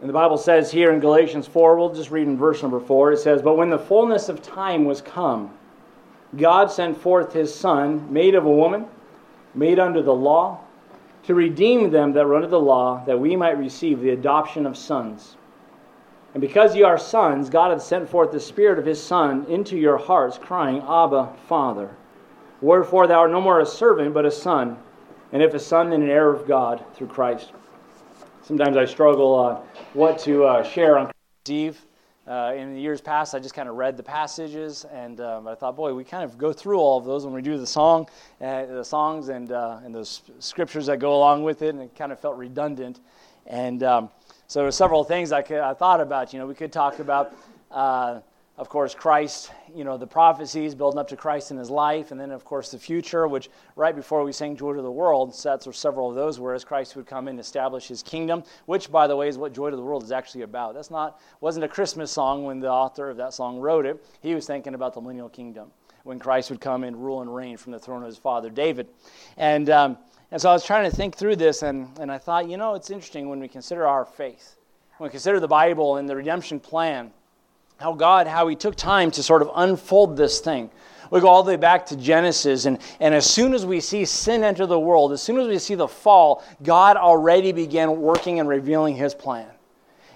And the Bible says here in Galatians 4, we'll just read in verse number 4, it says, But when the fullness of time was come, God sent forth his Son, made of a woman, made under the law, to redeem them that were under the law, that we might receive the adoption of sons. And because ye are sons, God hath sent forth the Spirit of his Son into your hearts, crying, Abba, Father. Wherefore thou art no more a servant, but a son, and if a son, then an heir of God through Christ. Sometimes I struggle on what to uh, share on Christmas Eve. Uh, in the years past, I just kind of read the passages, and um, I thought, boy, we kind of go through all of those when we do the song, uh, the songs, and uh, and those scriptures that go along with it, and it kind of felt redundant. And um, so, there were several things I, could, I thought about. You know, we could talk about uh, of course, Christ, you know, the prophecies building up to Christ in his life, and then, of course, the future, which right before we sang Joy to the World, sets or several of those were as Christ would come in and establish his kingdom, which, by the way, is what Joy to the World is actually about. That's not, wasn't a Christmas song when the author of that song wrote it. He was thinking about the millennial kingdom, when Christ would come and rule and reign from the throne of his father David. And, um, and so I was trying to think through this, and, and I thought, you know, it's interesting when we consider our faith, when we consider the Bible and the redemption plan how God, how He took time to sort of unfold this thing. We go all the way back to Genesis, and, and as soon as we see sin enter the world, as soon as we see the fall, God already began working and revealing His plan.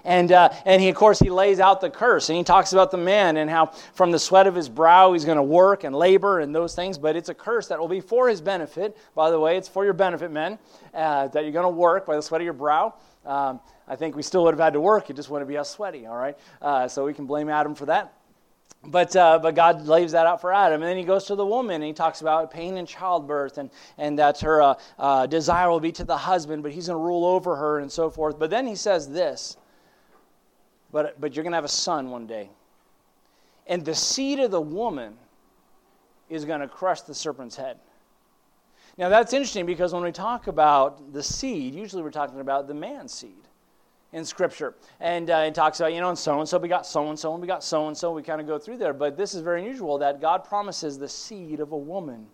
And, uh, and he, of course, he lays out the curse, and he talks about the man and how from the sweat of his brow he's going to work and labor and those things, but it's a curse that will be for his benefit. By the way, it's for your benefit, men, uh, that you're going to work by the sweat of your brow. Um, I think we still would have had to work. It just wouldn't be us sweaty, all right? Uh, so we can blame Adam for that. But, uh, but God lays that out for Adam. And then he goes to the woman and he talks about pain in childbirth and, and that her uh, uh, desire will be to the husband, but he's going to rule over her and so forth. But then he says this but, but you're going to have a son one day. And the seed of the woman is going to crush the serpent's head. Now, that's interesting because when we talk about the seed, usually we're talking about the man's seed in Scripture. And uh, it talks about, you know, and so and so, we got so and so, and we got so and so. We kind of go through there. But this is very unusual that God promises the seed of a woman,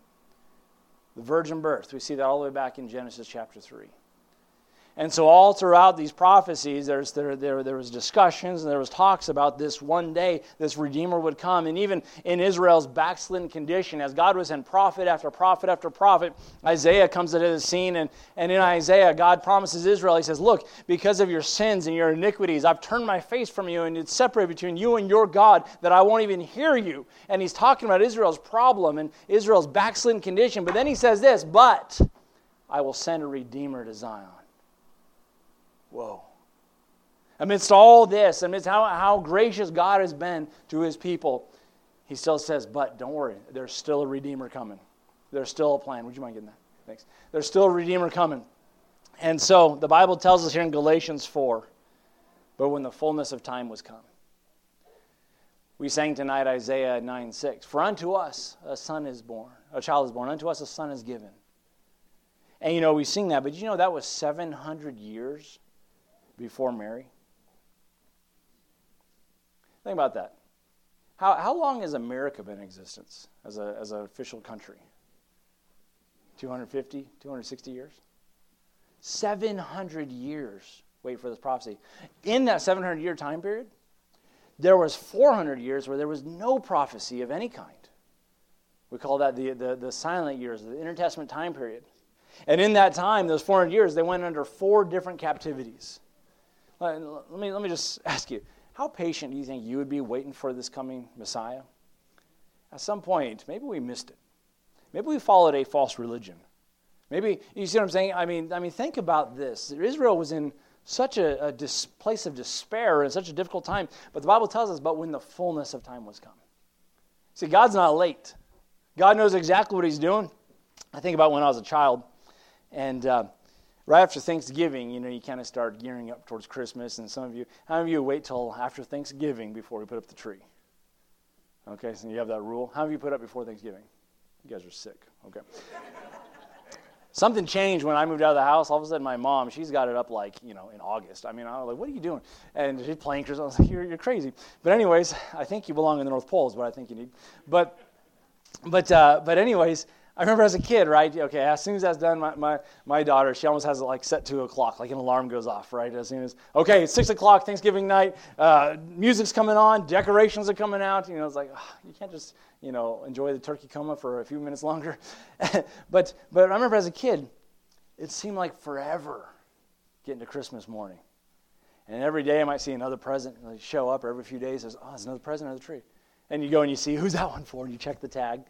the virgin birth. We see that all the way back in Genesis chapter 3. And so all throughout these prophecies, there's, there, there, there was discussions and there was talks about this one day this Redeemer would come. And even in Israel's backslidden condition, as God was in prophet after prophet after prophet, Isaiah comes into the scene. And, and in Isaiah, God promises Israel, He says, Look, because of your sins and your iniquities, I've turned my face from you and it's separated between you and your God that I won't even hear you. And He's talking about Israel's problem and Israel's backslidden condition. But then He says this, But I will send a Redeemer to Zion. Whoa. Amidst all this, amidst how, how gracious God has been to his people, he still says, But don't worry, there's still a Redeemer coming. There's still a plan. Would you mind getting that? Thanks. There's still a Redeemer coming. And so the Bible tells us here in Galatians 4 but when the fullness of time was come. We sang tonight Isaiah 9 6. For unto us a son is born, a child is born, unto us a son is given. And you know, we sing that, but you know that was 700 years before Mary? Think about that. How, how long has America been in existence as, a, as an official country? 250, 260 years? 700 years. Wait for this prophecy. In that 700 year time period, there was 400 years where there was no prophecy of any kind. We call that the, the, the silent years, the intertestament time period. And in that time, those 400 years, they went under four different captivities. Let me, let me just ask you how patient do you think you would be waiting for this coming Messiah? At some point, maybe we missed it. Maybe we followed a false religion. Maybe, you see what I'm saying? I mean, I mean think about this. Israel was in such a, a dis, place of despair and such a difficult time, but the Bible tells us about when the fullness of time was come. See, God's not late. God knows exactly what He's doing. I think about when I was a child, and uh, right after Thanksgiving, you know, you kind of start gearing up towards Christmas. And some of you, how many of you wait till after Thanksgiving before we put up the tree? Okay, so you have that rule. How many of you put up before Thanksgiving? You guys are sick. Okay. Something changed when I moved out of the house. All of a sudden, my mom, she's got it up like, you know, in August. I mean, I was like, what are you doing? And she's playing Christmas. I was like, you're, you're crazy. But, anyways, I think you belong in the North Pole, is what I think you need. But, but, uh, but anyways, I remember as a kid, right? Okay, as soon as that's done, my, my, my daughter, she almost has it like set to o'clock, like an alarm goes off, right? As soon as, okay, it's 6 o'clock, Thanksgiving night, uh, music's coming on, decorations are coming out. You know, it's like, you can't just, you know, enjoy the turkey coma for a few minutes longer. but, but I remember as a kid, it seemed like forever getting to Christmas morning. And every day I might see another present show up, every few days, there's, oh, there's another present under the tree. And you go and you see, who's that one for? And you check the tag.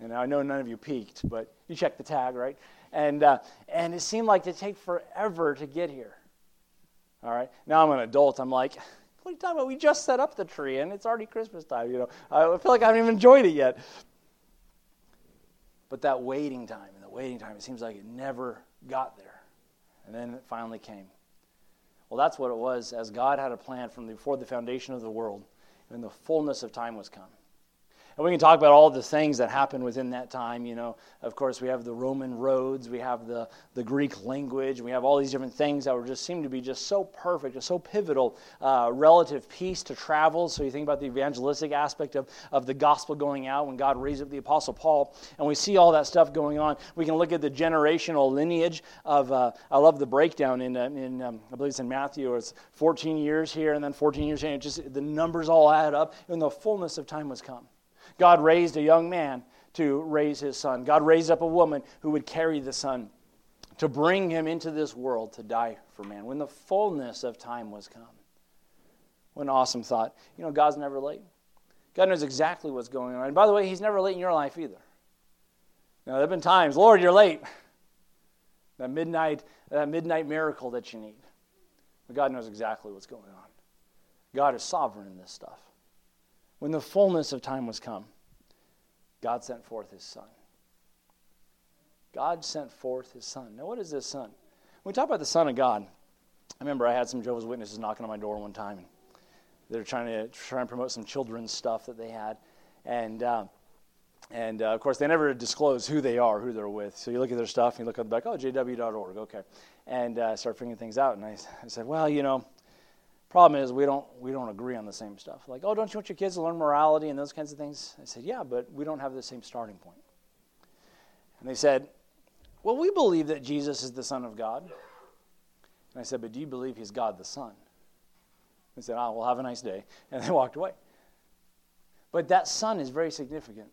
And I know none of you peeked, but you checked the tag, right? And, uh, and it seemed like it take forever to get here. All right? Now I'm an adult. I'm like, what are you talking about? We just set up the tree and it's already Christmas time. You know, I feel like I haven't even enjoyed it yet. But that waiting time and the waiting time, it seems like it never got there. And then it finally came. Well, that's what it was as God had a plan from before the foundation of the world, and the fullness of time was come. And we can talk about all the things that happened within that time. You know, of course, we have the Roman roads, we have the, the Greek language, we have all these different things that were just seem to be just so perfect, just so pivotal. Uh, relative peace to travel. So you think about the evangelistic aspect of, of the gospel going out when God raised up the Apostle Paul, and we see all that stuff going on. We can look at the generational lineage of, uh, I love the breakdown in, uh, in um, I believe it's in Matthew, it's 14 years here and then 14 years here. Just the numbers all add up, and the fullness of time was come. God raised a young man to raise his son. God raised up a woman who would carry the son to bring him into this world to die for man when the fullness of time was come. What an awesome thought. You know, God's never late. God knows exactly what's going on. And by the way, He's never late in your life either. Now, there have been times, Lord, you're late. That midnight, that midnight miracle that you need. But God knows exactly what's going on. God is sovereign in this stuff. When the fullness of time was come, God sent forth his son. God sent forth his son. Now, what is this son? When we talk about the son of God, I remember I had some Jehovah's Witnesses knocking on my door one time. And they're trying to try and promote some children's stuff that they had. And, uh, and uh, of course, they never disclose who they are, who they're with. So you look at their stuff and you look at the back, oh, jw.org, okay. And uh, start figuring things out. And I, I said, well, you know, Problem is, we don't, we don't agree on the same stuff. Like, oh, don't you want your kids to learn morality and those kinds of things? I said, yeah, but we don't have the same starting point. And they said, well, we believe that Jesus is the Son of God. And I said, but do you believe he's God the Son? They said, ah, oh, well, have a nice day. And they walked away. But that Son is very significant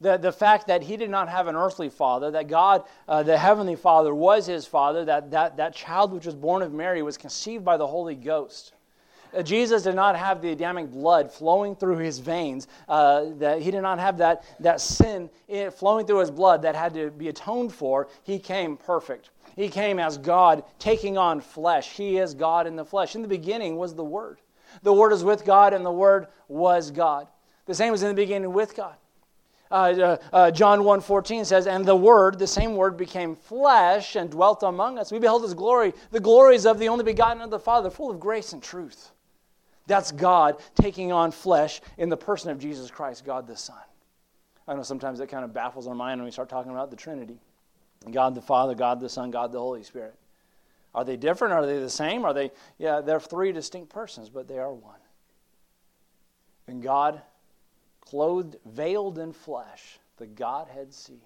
the, the fact that he did not have an earthly father, that God, uh, the heavenly father, was his father, that, that that child which was born of Mary was conceived by the Holy Ghost. Uh, Jesus did not have the Adamic blood flowing through his veins. Uh, that he did not have that, that sin flowing through his blood that had to be atoned for. He came perfect. He came as God taking on flesh. He is God in the flesh. In the beginning was the Word. The Word is with God, and the Word was God. The same was in the beginning with God. Uh, uh, uh, John 1.14 says, And the Word, the same Word, became flesh and dwelt among us. We beheld His glory, the glories of the only begotten of the Father, full of grace and truth. That's God taking on flesh in the person of Jesus Christ, God the Son. I know sometimes that kind of baffles our mind when we start talking about the Trinity God the Father, God the Son, God the Holy Spirit. Are they different? Are they the same? Are they, yeah, they're three distinct persons, but they are one. And God clothed, veiled in flesh, the Godhead see.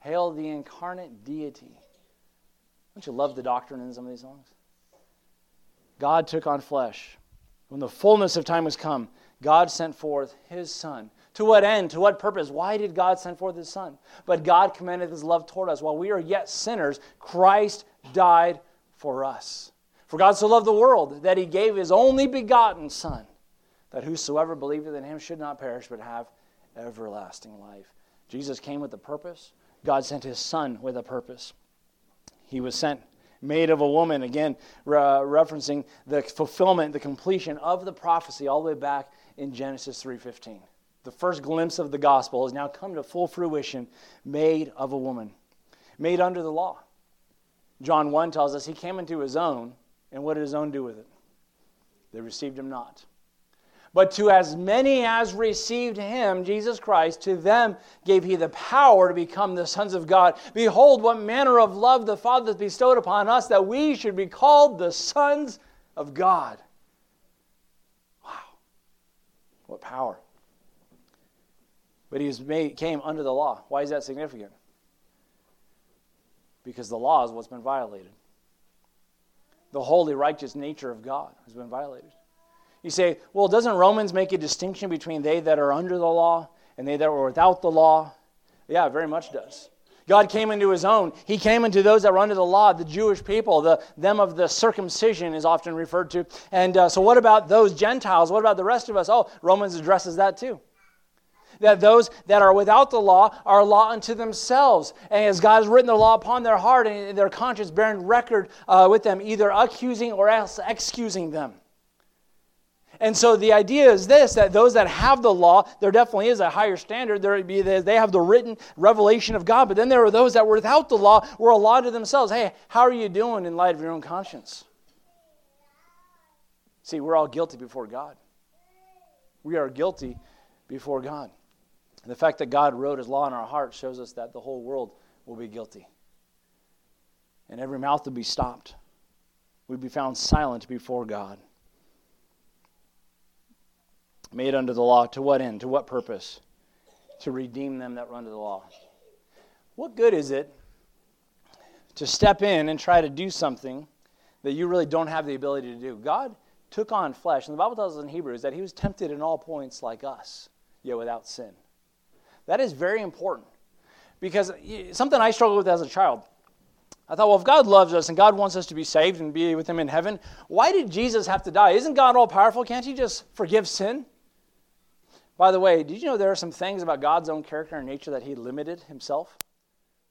Hail the incarnate deity. Don't you love the doctrine in some of these songs? God took on flesh. When the fullness of time was come, God sent forth his Son. To what end? To what purpose? Why did God send forth his Son? But God commended his love toward us. While we are yet sinners, Christ died for us. For God so loved the world that he gave his only begotten Son that whosoever believeth in him should not perish but have everlasting life. Jesus came with a purpose. God sent his son with a purpose. He was sent made of a woman again re- referencing the fulfillment the completion of the prophecy all the way back in Genesis 3:15 the first glimpse of the gospel has now come to full fruition made of a woman made under the law John 1 tells us he came into his own and what did his own do with it they received him not but to as many as received him, Jesus Christ, to them gave he the power to become the sons of God. Behold, what manner of love the Father bestowed upon us, that we should be called the sons of God. Wow. What power. But he was made, came under the law. Why is that significant? Because the law is what's been violated. The holy, righteous nature of God has been violated. You say, well, doesn't Romans make a distinction between they that are under the law and they that were without the law? Yeah, it very much does. God came into his own. He came into those that were under the law, the Jewish people, the, them of the circumcision is often referred to. And uh, so, what about those Gentiles? What about the rest of us? Oh, Romans addresses that too. That those that are without the law are law unto themselves. And as God has written the law upon their heart and their conscience bearing record uh, with them, either accusing or else excusing them. And so the idea is this that those that have the law, there definitely is a higher standard. There be they have the written revelation of God, but then there are those that were without the law, were a law to themselves. Hey, how are you doing in light of your own conscience? See, we're all guilty before God. We are guilty before God. And the fact that God wrote his law in our hearts shows us that the whole world will be guilty. And every mouth will be stopped. We'd be found silent before God made under the law. To what end? To what purpose? To redeem them that run to the law. What good is it to step in and try to do something that you really don't have the ability to do? God took on flesh, and the Bible tells us in Hebrews that he was tempted in all points like us, yet without sin. That is very important because something I struggled with as a child. I thought, well, if God loves us and God wants us to be saved and be with Him in heaven, why did Jesus have to die? Isn't God all powerful? Can't He just forgive sin? By the way, did you know there are some things about God's own character and nature that He limited Himself?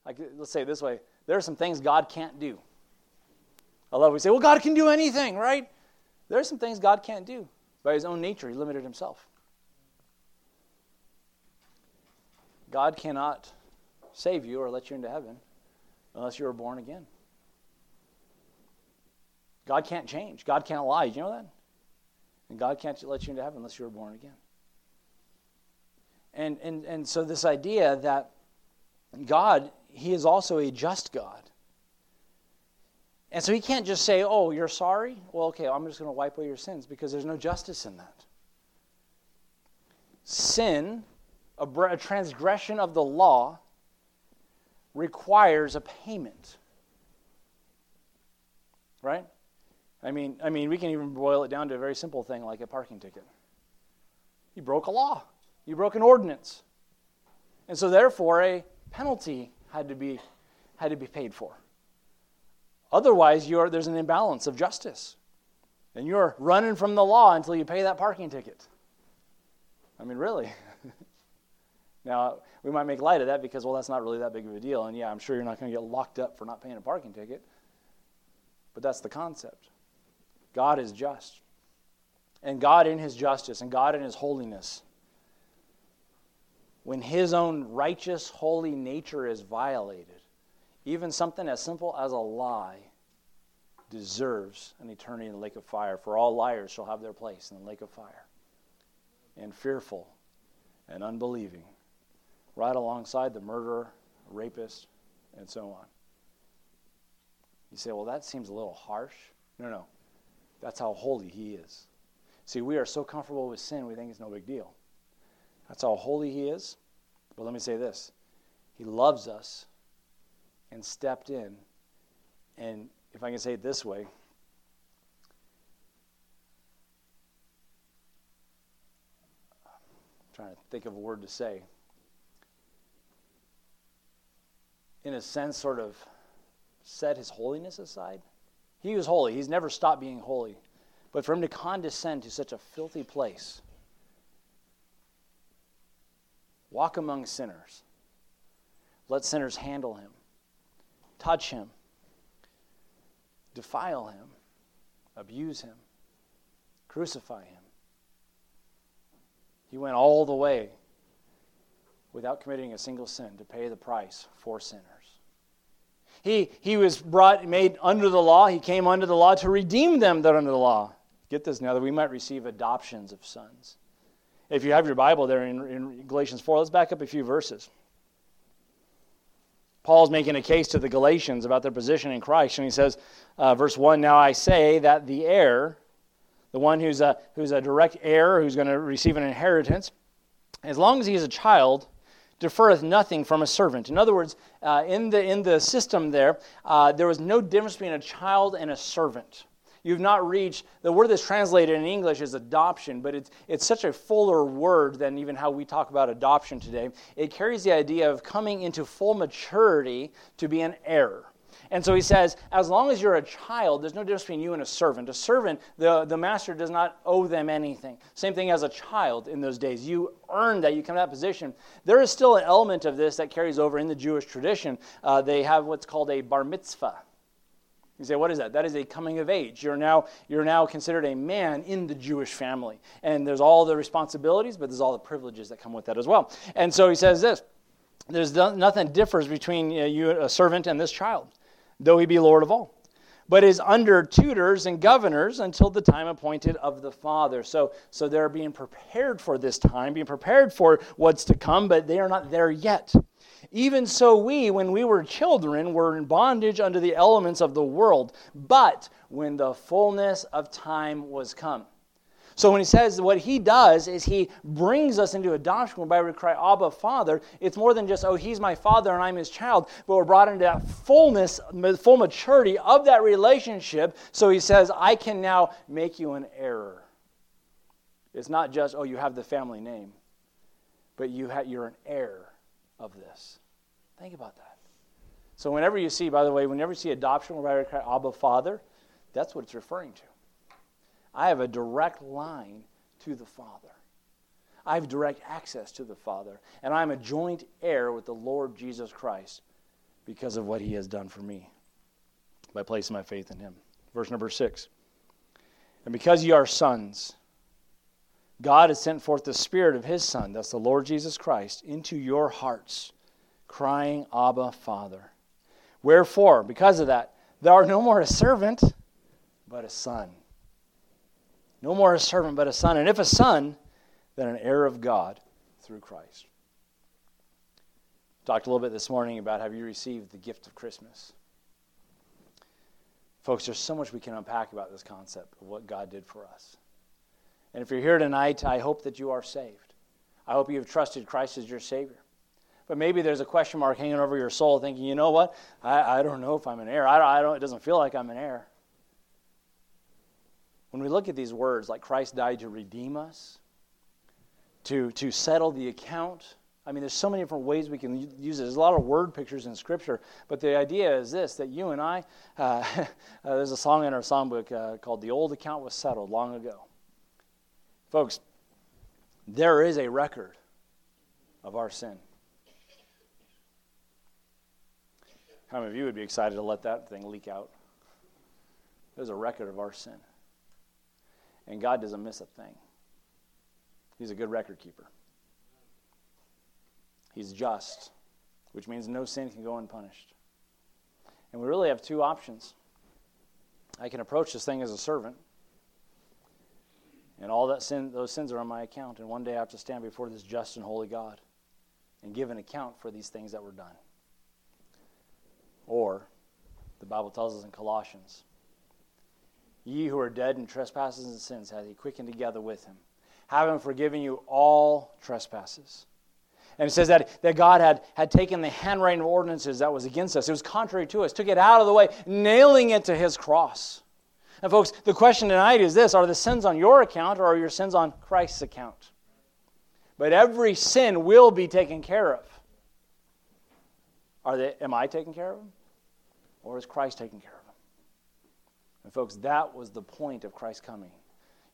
Like, let's say this way there are some things God can't do. I love we say, well, God can do anything, right? There are some things God can't do. By His own nature, He limited Himself. God cannot save you or let you into heaven unless you are born again. God can't change. God can't lie. Did you know that? And God can't let you into heaven unless you are born again. And, and, and so, this idea that God, He is also a just God. And so, He can't just say, Oh, you're sorry? Well, okay, I'm just going to wipe away your sins because there's no justice in that. Sin, a, a transgression of the law, requires a payment. Right? I mean, I mean, we can even boil it down to a very simple thing like a parking ticket. You broke a law. You broke an ordinance. And so therefore a penalty had to be had to be paid for. Otherwise, there's an imbalance of justice. And you're running from the law until you pay that parking ticket. I mean, really. now, we might make light of that because, well, that's not really that big of a deal. And yeah, I'm sure you're not going to get locked up for not paying a parking ticket. But that's the concept. God is just. And God, in his justice and God, in his holiness, when his own righteous, holy nature is violated, even something as simple as a lie deserves an eternity in the lake of fire. For all liars shall have their place in the lake of fire. And fearful and unbelieving, right alongside the murderer, rapist, and so on. You say, well, that seems a little harsh. No, no. That's how holy he is. See, we are so comfortable with sin, we think it's no big deal. That's how holy He is. But let me say this He loves us and stepped in. And if I can say it this way, I'm trying to think of a word to say. In a sense, sort of set his holiness aside. He was holy. He's never stopped being holy. But for him to condescend to such a filthy place Walk among sinners. Let sinners handle him, touch him, defile him, abuse him, crucify him. He went all the way without committing a single sin to pay the price for sinners. He, he was brought, made under the law. He came under the law to redeem them that are under the law. Get this now, that we might receive adoptions of sons. If you have your Bible there in, in Galatians 4, let's back up a few verses. Paul's making a case to the Galatians about their position in Christ, and he says, uh, verse 1 Now I say that the heir, the one who's a, who's a direct heir, who's going to receive an inheritance, as long as he is a child, deferreth nothing from a servant. In other words, uh, in, the, in the system there, uh, there was no difference between a child and a servant. You've not reached, the word that's translated in English is adoption, but it's, it's such a fuller word than even how we talk about adoption today. It carries the idea of coming into full maturity to be an heir. And so he says, as long as you're a child, there's no difference between you and a servant. A servant, the, the master does not owe them anything. Same thing as a child in those days. You earn that, you come to that position. There is still an element of this that carries over in the Jewish tradition. Uh, they have what's called a bar mitzvah. You say, what is that? That is a coming of age. You're now, you're now considered a man in the Jewish family. And there's all the responsibilities, but there's all the privileges that come with that as well. And so he says this there's nothing differs between uh, you, a servant, and this child though he be Lord of all, but is under tutors and governors until the time appointed of the Father. So, so they're being prepared for this time, being prepared for what's to come, but they are not there yet. Even so, we, when we were children, were in bondage under the elements of the world. But when the fullness of time was come, so when he says what he does is he brings us into adoption whereby we cry, Abba, Father, it's more than just, oh, he's my father and I'm his child, but we're brought into that fullness, full maturity of that relationship. So he says, I can now make you an heir. It's not just, oh, you have the family name, but you you're an heir of this. Think about that. So whenever you see, by the way, whenever you see adoption we cry, Abba, Father, that's what it's referring to. I have a direct line to the Father. I have direct access to the Father. And I'm a joint heir with the Lord Jesus Christ because of what he has done for me by placing my faith in him. Verse number six. And because ye are sons, God has sent forth the Spirit of his Son, that's the Lord Jesus Christ, into your hearts, crying, Abba, Father. Wherefore, because of that, thou art no more a servant, but a son. No more a servant, but a son. And if a son, then an heir of God through Christ. Talked a little bit this morning about have you received the gift of Christmas? Folks, there's so much we can unpack about this concept of what God did for us. And if you're here tonight, I hope that you are saved. I hope you have trusted Christ as your Savior. But maybe there's a question mark hanging over your soul thinking, you know what? I, I don't know if I'm an heir. I I don't, it doesn't feel like I'm an heir. When we look at these words, like Christ died to redeem us, to, to settle the account, I mean, there's so many different ways we can use it. There's a lot of word pictures in Scripture, but the idea is this that you and I, uh, uh, there's a song in our songbook uh, called The Old Account Was Settled Long Ago. Folks, there is a record of our sin. How many of you would be excited to let that thing leak out? There's a record of our sin. And God doesn't miss a thing. He's a good record keeper. He's just, which means no sin can go unpunished. And we really have two options. I can approach this thing as a servant, and all that sin, those sins are on my account. And one day I have to stand before this just and holy God and give an account for these things that were done. Or, the Bible tells us in Colossians, Ye who are dead in trespasses and sins hath he quickened together with him, having forgiven you all trespasses. And it says that, that God had, had taken the handwriting of ordinances that was against us. It was contrary to us, took it out of the way, nailing it to his cross. And folks, the question tonight is this are the sins on your account or are your sins on Christ's account? But every sin will be taken care of. Are they, am I taking care of them? Or is Christ taking care of them? And, folks, that was the point of Christ coming.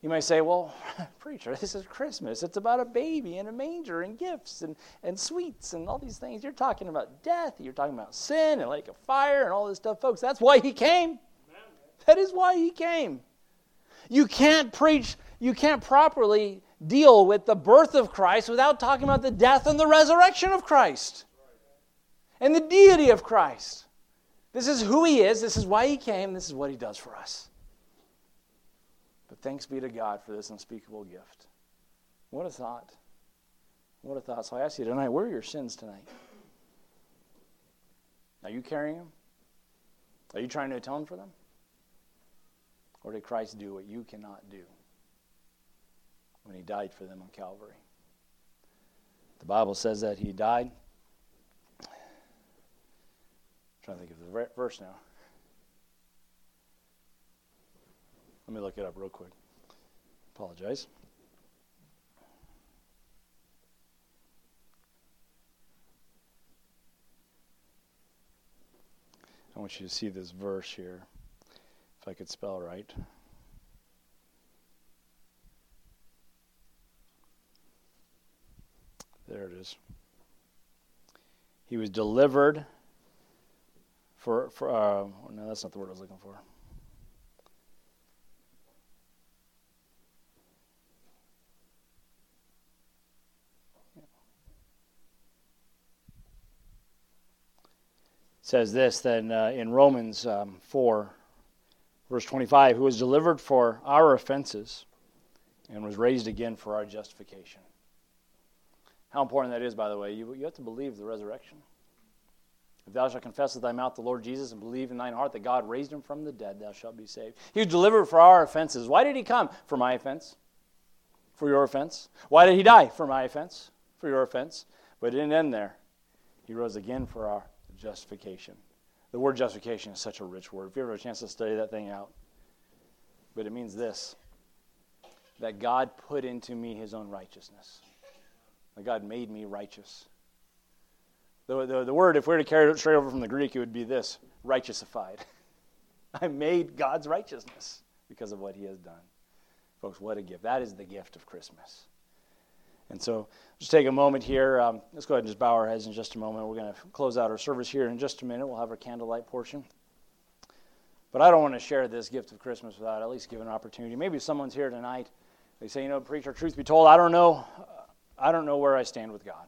You may say, well, preacher, this is Christmas. It's about a baby and a manger and gifts and, and sweets and all these things. You're talking about death. You're talking about sin and lake of fire and all this stuff. Folks, that's why he came. That is why he came. You can't preach, you can't properly deal with the birth of Christ without talking about the death and the resurrection of Christ and the deity of Christ. This is who he is. This is why he came. This is what he does for us. But thanks be to God for this unspeakable gift. What a thought. What a thought. So I ask you tonight, where are your sins tonight? Are you carrying them? Are you trying to atone for them? Or did Christ do what you cannot do when he died for them on Calvary? The Bible says that he died. I'm trying to think of the verse now. Let me look it up real quick. Apologize. I want you to see this verse here, if I could spell right. There it is. He was delivered for, for uh, no, that's not the word I was looking for. says this then uh, in Romans um, 4, verse 25, who was delivered for our offenses and was raised again for our justification. How important that is, by the way. You, you have to believe the resurrection. If thou shalt confess with thy mouth the Lord Jesus and believe in thine heart that God raised him from the dead, thou shalt be saved. He was delivered for our offenses. Why did he come? For my offense. For your offense. Why did he die? For my offense. For your offense. But it didn't end there. He rose again for our justification. The word justification is such a rich word. If you ever have a chance to study that thing out, but it means this that God put into me his own righteousness, that God made me righteous. The, the, the word, if we were to carry it straight over from the Greek, it would be this righteousified. I made God's righteousness because of what he has done. Folks, what a gift. That is the gift of Christmas. And so just take a moment here. Um, let's go ahead and just bow our heads in just a moment. We're going to close out our service here in just a minute. We'll have our candlelight portion. But I don't want to share this gift of Christmas without at least giving an opportunity. Maybe someone's here tonight. They say, you know, preacher, truth be told, I don't know. I don't know where I stand with God.